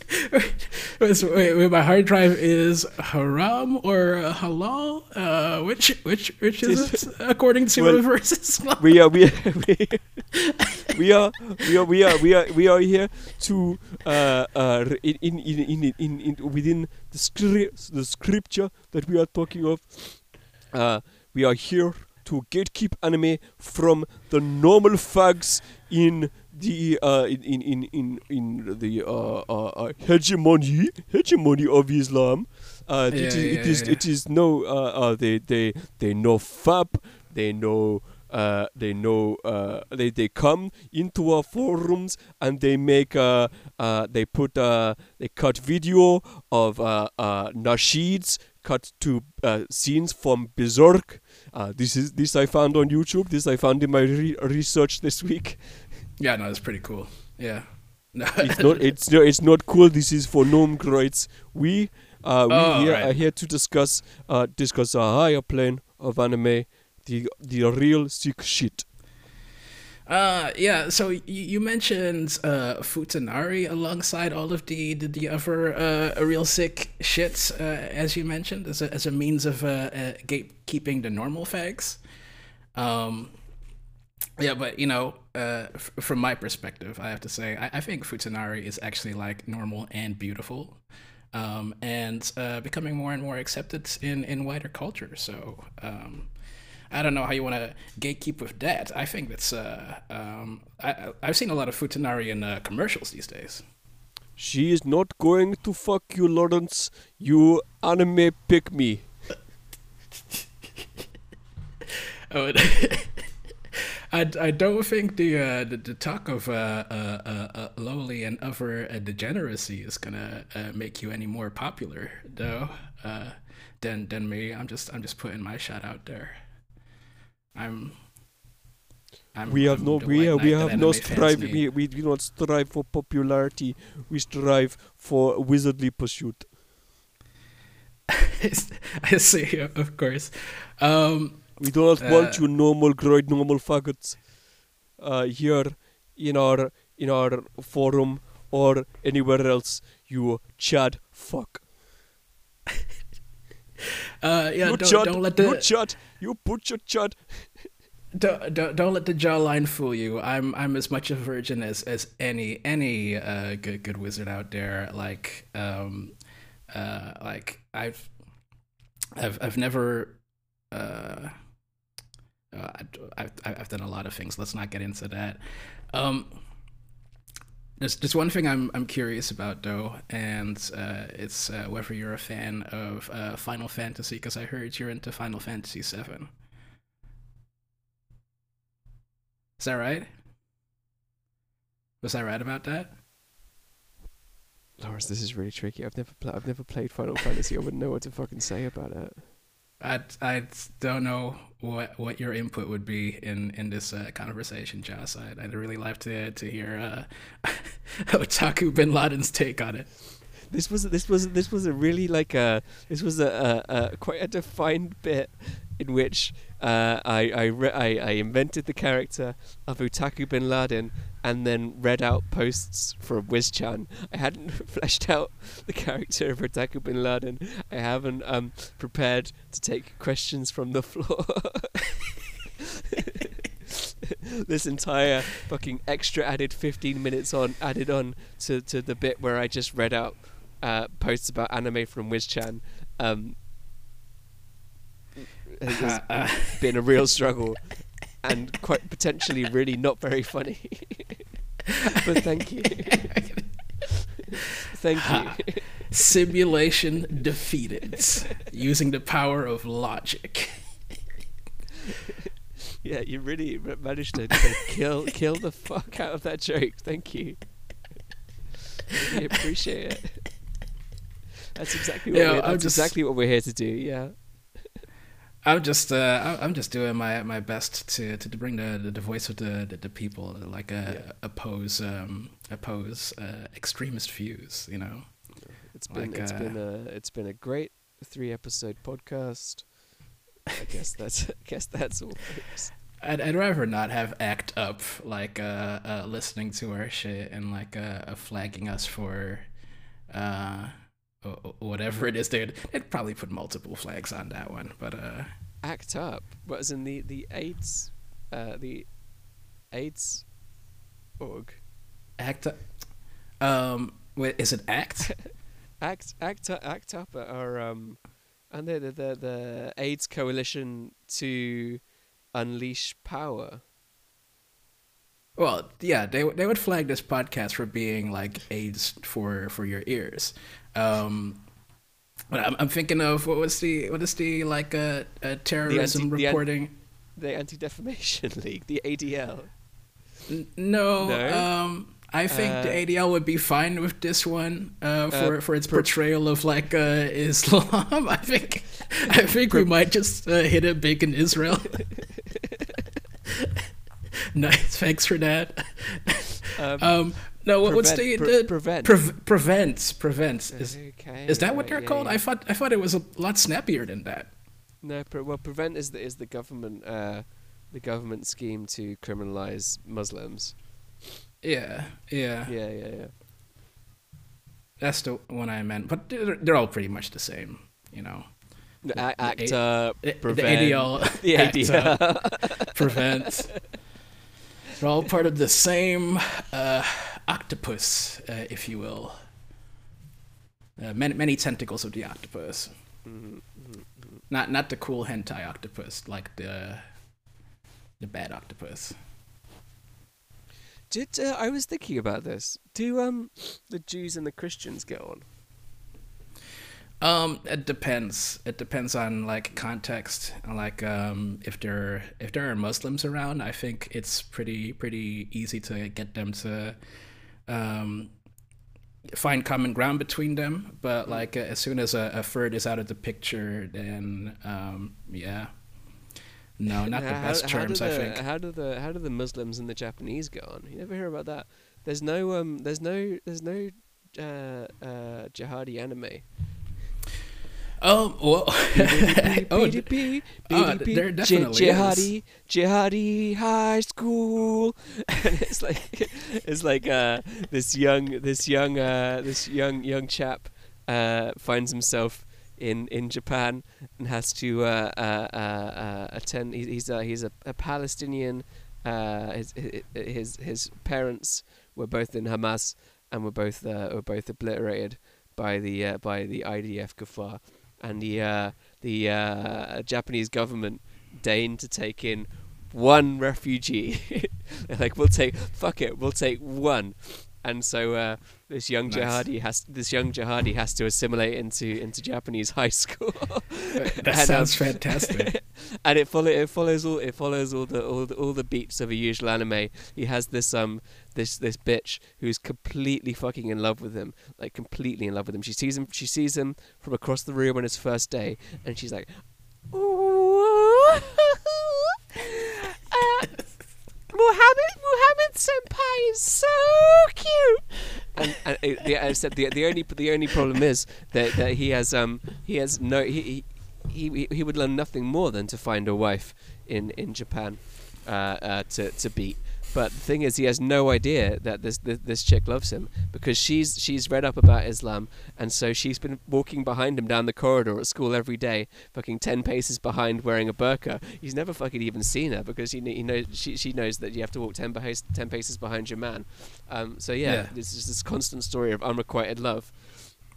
wait, wait, my hard drive is haram or halal? Uh, which which which is it according to Well, reverse Islam? we are we are, we are we are we are we are we are here to uh, uh, in, in, in, in, in, in within the script the scripture that we are talking of. Uh, we are here to gatekeep anime from the normal fags in the uh, in, in, in, in, in the uh, uh, uh, hegemony hegemony of Islam. Uh, it Yeah, is yeah, it is yeah. it is no uh, uh, they they they know fab they know uh, they know uh, they they come into our forums and they make uh, uh, they put uh, they cut video of uh, uh, nasheeds cut to uh, scenes from Berserk. Uh, this is this I found on YouTube. This I found in my re- research this week. Yeah, no, that's pretty cool. Yeah. No. It's not it's no, it's not cool. This is for groits. We uh, we Oh, here right. are here to discuss uh, discuss a higher plane of anime, the the real sick shit. Uh, yeah. So you, you mentioned uh, Futanari alongside all of the the, the other uh, real sick shits, uh, as you mentioned, as a as a means of uh, uh, gatekeeping the normal fags. Um, yeah, but you know, uh, f- from my perspective, I have to say, I, I think Futanari is actually like normal and beautiful, um, and uh, becoming more and more accepted in in wider culture. So. Um, I don't know how you want to gatekeep with that. I think that's. Uh, um, I, I've seen a lot of Futanari in uh, commercials these days. She is not going to fuck you, Lawrence. You anime pick me. Oh, I, I don't think the uh, the, the talk of uh, uh, uh, uh, lowly and other uh, degeneracy is gonna uh, make you any more popular, though, uh, than than me. I'm just I'm just putting my shot out there. I'm. I'm We have I'm no we have, we have no strive we, we do not strive for popularity. We strive for wizardly pursuit. I see, of course. Um, We do not want you normal groid normal faggots uh, here in our in our forum or anywhere else. You Chad fuck. Uh, yeah, you don't, chud, don't let the you chud, you butcher chud. don't, don't don't let the jawline fool you. I'm I'm as much a virgin as as any any uh, good good wizard out there. Like um, uh, like I've I've I've never uh, uh, I've I've done a lot of things. Let's not get into that. Um, there's just one thing I'm I'm curious about though, and uh, it's uh, whether you're a fan of uh, Final Fantasy because I heard you're into Final Fantasy Seven. Is that right? Was I right about that? Lawrence, this is really tricky. I've never pla- I've never played Final Fantasy. I wouldn't know what to fucking say about it. I I don't know what what your input would be in in this uh, conversation, Joss. I'd, I'd really like to to hear uh, Otaku Bin Laden's take on it. This was this was this was a really like a this was a, a, a quite a defined bit in which uh, I I, re- I I invented the character of Utaku Bin Laden and then read out posts from WizChan. I hadn't fleshed out the character of Utaku Bin Laden. I haven't um prepared to take questions from the floor. this entire fucking extra added 15 minutes on added on to, to the bit where I just read out uh, posts about anime from WizChan um, has, has been a real struggle and quite potentially really not very funny. but thank you. thank you. Simulation defeated using the power of logic. Yeah, you really managed to, to kill kill the fuck out of that joke. Thank you. Really appreciate it. That's exactly what we're, that's just- exactly what we're here to do. Yeah. I'm just uh, I'm just doing my, my best to, to bring the, the, the voice of the, the, the people, like uh, Yeah. oppose um, oppose uh, extremist views. You know. It's been Like, it's uh, been a it's been a great three episode podcast. I guess that's I guess that's all. folks. I'd, I'd rather not have act up like uh, uh listening to our shit and like uh, uh flagging us for uh o- o- whatever it is they'd they'd probably put multiple flags on that one but uh Act up. What is in the the AIDS, uh, the AIDS org. act up um wait is it act Act act act up are um, and the the, the AIDS coalition to unleash power. Well yeah they would- they would flag this podcast for being like aids for for your ears um but I'm, I'm thinking of what was the what is the like uh, uh terrorism the an- reporting The Anti Defamation League, the ADL. N- No, No? um, I think the Uh, ADL would be fine with this one uh, for Uh, for its portrayal of like uh, Islam. I think I think we might just uh, hit it big in Israel. nice, thanks for that. Um, Um, no, what, what's the, prevent- pre- the prevent. Prev- prevents prevents is okay. is that what they're yeah, called? yeah. I thought I thought it was a lot snappier than that. No, pre- well, prevent is the is the government uh, the government scheme to criminalize Muslims. Yeah, yeah, Yeah, yeah, yeah. that's the one I meant. But they're, they're all pretty much the same, you know. No, The- the act A- up, the prevent. ADL, The ADL. prevent. They're all part of the same uh, octopus, uh, if you will. Uh, many, many tentacles of the octopus. Mhm, mhm. Not not the cool hentai octopus, like the the bad octopus. Did uh, I was thinking about this? Do um the Jews and the Christians get on? Um, it depends. It depends on like context. Like, um, if there if there are Muslims around, I think it's pretty pretty easy to get them to, um, find common ground between them. But like, uh, as soon as a, a third is out of the picture, then um, yeah, no, not the How- best how terms. the, I think. How do the how do the Muslims and the Japanese go on? You never hear about that. There's no um there's no there's no uh uh jihadi anime. Oh well. oh, BDP, there definitely jihadi, jihadi high school, and it's like it's like uh, this young this young uh, this young young chap uh, finds himself in in Japan and has to uh, uh, uh, uh, attend. He, he's a, he's a, a Palestinian. Uh, his, his his parents were both in Hamas and were both uh, were both obliterated by the uh, by the IDF Gafar, and the uh, the uh, Japanese government deigned to take in one refugee. Like, we'll take fuck it, we'll take one. And so uh, this young Nice. jihadi has this young jihadi has to assimilate into into Japanese high school. That And, um, sounds fantastic. and it follow it follows all it follows all the all the all the beats of a usual anime. He has this um this this bitch who's completely fucking in love with him, like completely in love with him. She sees him she sees him from across the room on his first day, and she's like, "Ooh, uh, Muhammad Muhammad senpai is so cute." And, and it, the, I said the the only the only problem is that, that he has um he has no he, he he he would learn nothing more than to find a wife in in Japan uh, uh, to to beat. But the thing is, he has no idea that this, this this chick loves him because she's she's read up about Islam, and so she's been walking behind him down the corridor at school every day, fucking ten paces behind, wearing a burqa. He's never fucking even seen her because he, he knows she she knows that you have to walk ten paces ten paces behind your man. Um, so yeah, Yeah. this is this constant story of unrequited love.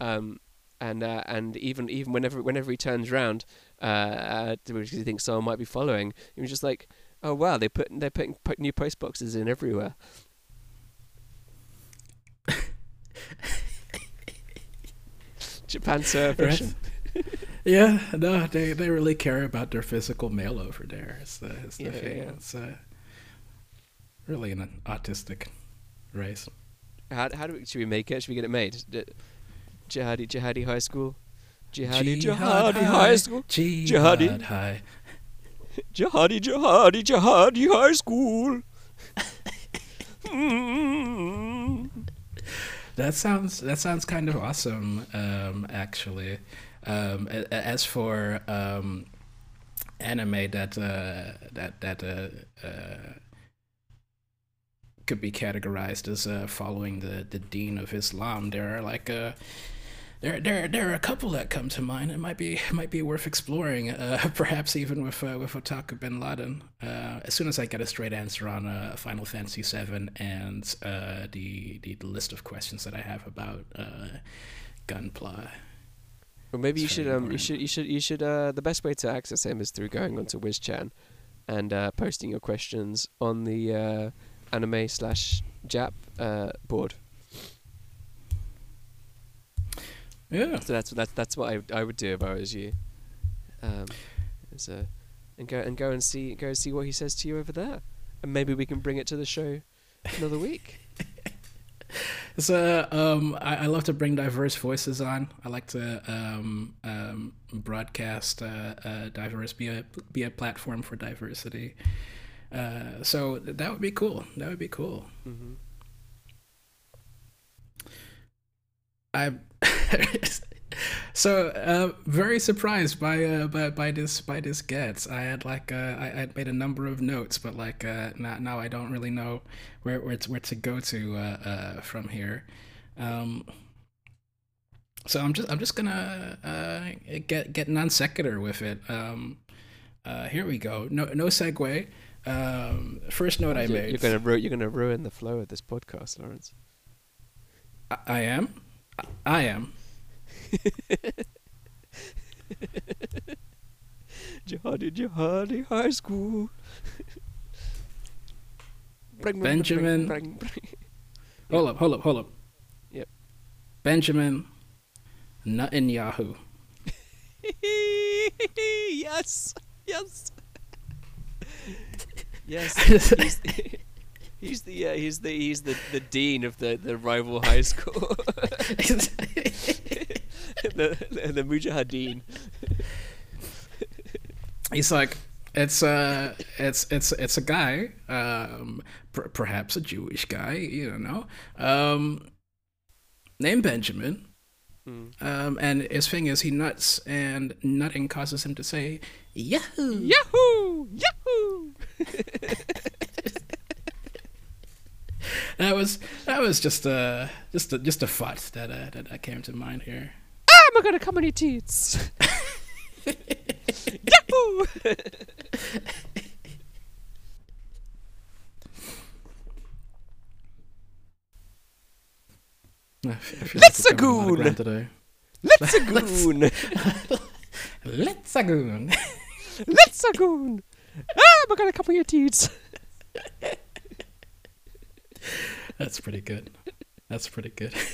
Um, and uh, and even even whenever whenever he turns around, uh, uh, because he thinks someone might be following, he was just like, "Oh wow, they put they're putting put new post boxes in everywhere." Japan so Right. Yeah, no, they they really care about their physical mail over there. It's the, it's the Yeah, thing. yeah. It's uh, really an autistic race. How how do we, should we make it? Should we get it made? Jihadi Jihadi High School, Jihadi Jihadi High School, Jihadi Jihadi. High. Jihadi, jihadi, jihadi high school. That sounds that sounds kind of awesome, um, actually. Um, a- a- as for um, anime that uh, that that uh, uh, could be categorized as uh, following the, the deen of Islam, there are like uh, there there there are a couple that come to mind. It might be might be worth exploring, uh, perhaps even with uh, with Otaku Bin Laden. Uh, as soon as I get a straight answer on uh, Final Fantasy VII and uh, the, the the list of questions that I have about uh, Gunpla. Or maybe you should um you should you should you should uh the best way to access him is through going onto WizChan and uh, posting your questions on the uh, anime slash Jap uh, board. Yeah, So that's that's that's what I I would do if I was you. Um, is, uh, and go and go and see go and see what he says to you over there, and maybe we can bring it to the show another week. So um, I, I love to bring diverse voices on. I like to um, um, broadcast uh, uh, diverse, be a be a platform for diversity. Uh, so that would be cool. That would be cool. hmm I so uh, very surprised by uh, by by this by this gets. I had like uh, I had made a number of notes, but like uh, now now I don't really know where where to, where to go to uh, uh, from here. Um, so I'm just I'm just gonna uh, get get non sequitur with it. Um, uh, here we go. No no segue. Um, first note I You're, made. you're gonna ru- you're gonna ruin the flow of this podcast, Lawrence. I, I am. I, am. Jihadi, jihadi high school. Bring, Benjamin. bring, bring. Hold up, hold up, hold up. Yep. Benjamin Netanyahu. yes, yes, yes. He's the, he's the, uh, he's the he's the, the dean of the, the rival high school, the, the the Mujahideen. He's like, it's uh, it's it's it's a guy, um, per- perhaps a Jewish guy, you don't know, um, named Benjamin. Hmm. Um, and his thing is he nuts, and nutting causes him to say Yahoo. Yahoo! Yahoo! That was that was just a just a just a thought that uh, that, that came to mind here. I'm am gonna come on your teats? Yahoo! I f- I feel Let's a lot of a ground today. Let's a goon. Let's a goon. Let's a goon. Ah, am I gonna come on your teats? That's pretty good. That's pretty good.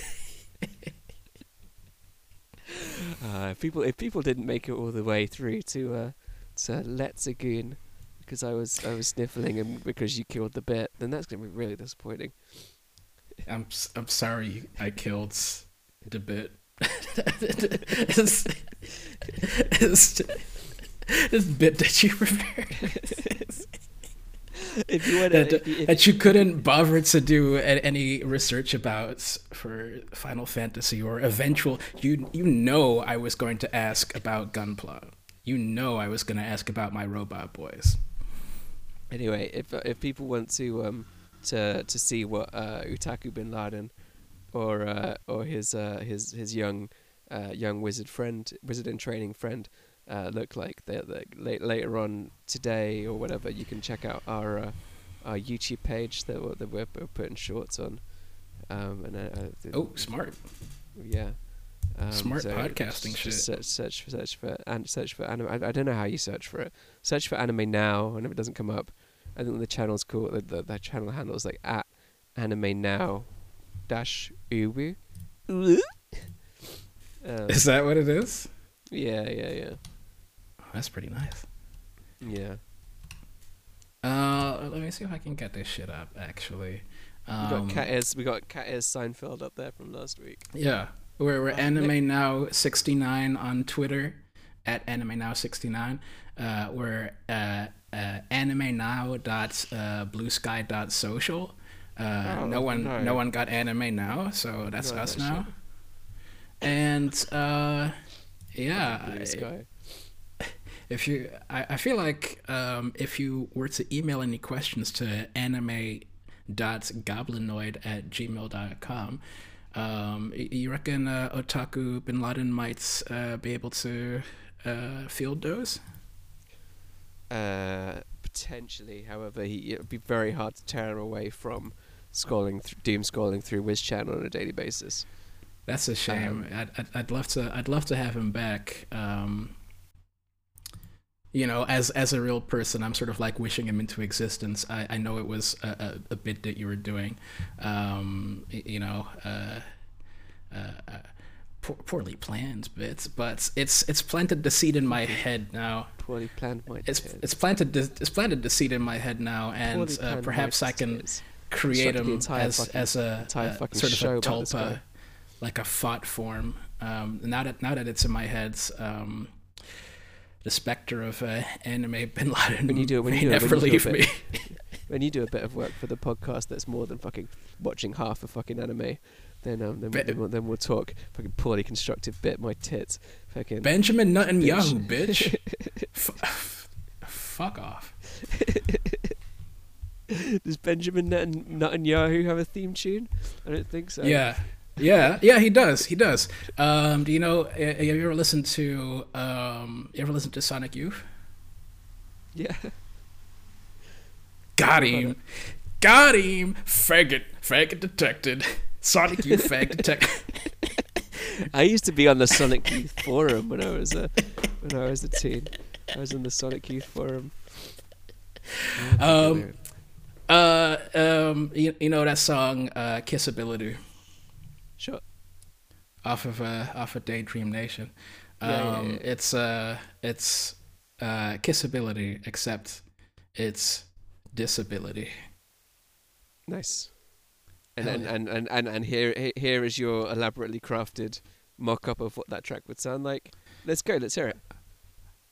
Uh, if people if people didn't make it all the way through to uh, to Let's a because I was I was sniffling and because you killed the bit, then that's gonna be really disappointing. I'm I'm sorry I killed the bit. it's, it's, this bit that you prepared if you that, if you, if, that you couldn't bother to do any research about for Final Fantasy or eventual. You you know I was going to ask about Gunpla. You know I was going to ask about my robot boys. anyway, if if people want to um to to see what uh, Utaku Bin Laden or uh, or his uh, his his young uh, young wizard friend wizard in training friend uh, look like they they late, later on today or whatever you can check out our uh, our YouTube page that we're, that we're putting shorts on um and uh, uh, Oh, smart. yeah um, Smart so podcasting shit. Search, search for search for and search for anime. I, I don't know how you search for it. Search for anime now, and if it doesn't come up, I think the channel's called the the, the channel handle is like at anime now dash ubu. um, Is that what it is? yeah, yeah, yeah, that's pretty nice. yeah. Uh, let me see if I can get this shit up. Actually, We um, got cat ears. We got cat ears Seinfeld up there from last week. Yeah, we're we're Uh, anime now sixty nine on Twitter at anime now sixty nine. Uh, we're uh, uh, anime now dot uh, blue sky dot social. Uh, Oh, no one no. no one got anime now, so that's No, us no now. And uh, yeah, Blue I- sky. If you I, I feel like um, if you were to email any questions to anime dot goblinoid at gmail.com um, you reckon uh, otaku bin laden might uh, be able to uh, field those? Uh, potentially, however, he, it would be very hard to tear him away from scrolling, th- doom scrolling through Wiz channel on a daily basis. that's a shame. Um, I'd, I'd, I'd love to i'd love to have him back um, you know as as a real person i'm sort of like wishing him into existence. I, I know it was a, a, a bit that you were doing. Um, you know uh, uh, uh, poor, poorly planned bits but it's it's planted the seed in my head now. Poorly planned, my it's dear. it's planted the, it's planted the seed in my head now and uh, perhaps i can create him as fucking- as a, a sort of a tulpa like a thought form. Um, now that now that it's in my head, um, the specter of uh, anime Bin Laden When you do it- when may you do never when you leave do me. when you do a bit of work for the podcast that's more than fucking watching half a fucking anime, then um, then, then, we'll, then we'll talk fucking poorly constructed bit my tits, fucking Benjamin Nut Netanyahu, bitch. F- fuck off. Does Benjamin Netan- Netanyahu have a theme tune? I don't think so. Yeah. Yeah, yeah, he does. He does. Um, do you know? uh, Have you ever listened to? Um, you ever listened to Sonic Youth? yeah. Got him. Got him. Faggot. Faggot detected. Sonic Youth fag detected. I used to be on the Sonic Youth forum when I was a when I was a teen. I was on the Sonic Youth forum. Um, uh, um, you, you know that song, uh, "Kissability". Off of uh, off of Daydream Nation. Um, Yeah, yeah, yeah. it's uh, it's uh, kissability, except it's disability. Nice. And and, and, and, and, and here here is your elaborately crafted mock up of what that track would sound like. Let's go, let's hear it.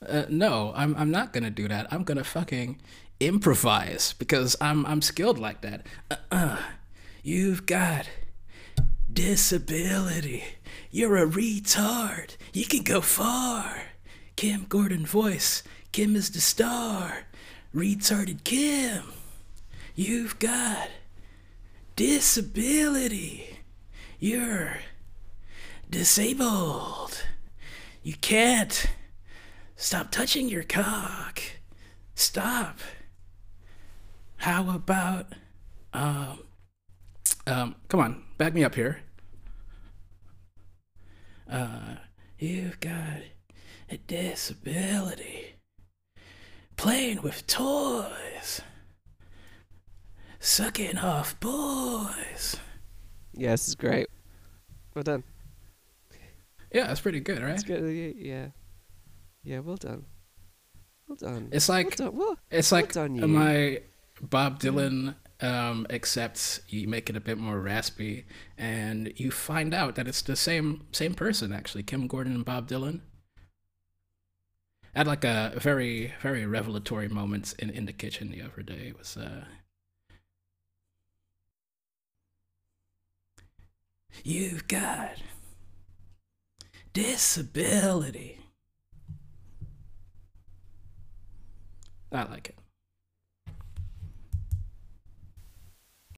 Uh, no, I'm I'm not gonna do that. I'm gonna fucking improvise because I'm I'm skilled like that. Uh-uh. You've got disability. You're a retard. You can go far. Kim Gordon voice. Kim is the star. Retarded Kim. You've got disability. You're disabled. You can't. Stop touching your cock. Stop. How about um um come on, back me up here. Uh you've got a disability. Playing with toys. Sucking off boys. Yeah, this is great. Well done. Yeah, that's pretty good, right? It's good. y- Yeah. Yeah, well done. Well done. It's well like done. Well, It's Well like done, you. my Bob Dylan, um, except you make it a bit more raspy, and you find out that it's the same same person actually, Kim Gordon and Bob Dylan. I had like a very very revelatory moments in in the kitchen the other day. It was uh. You've got disability. I like it.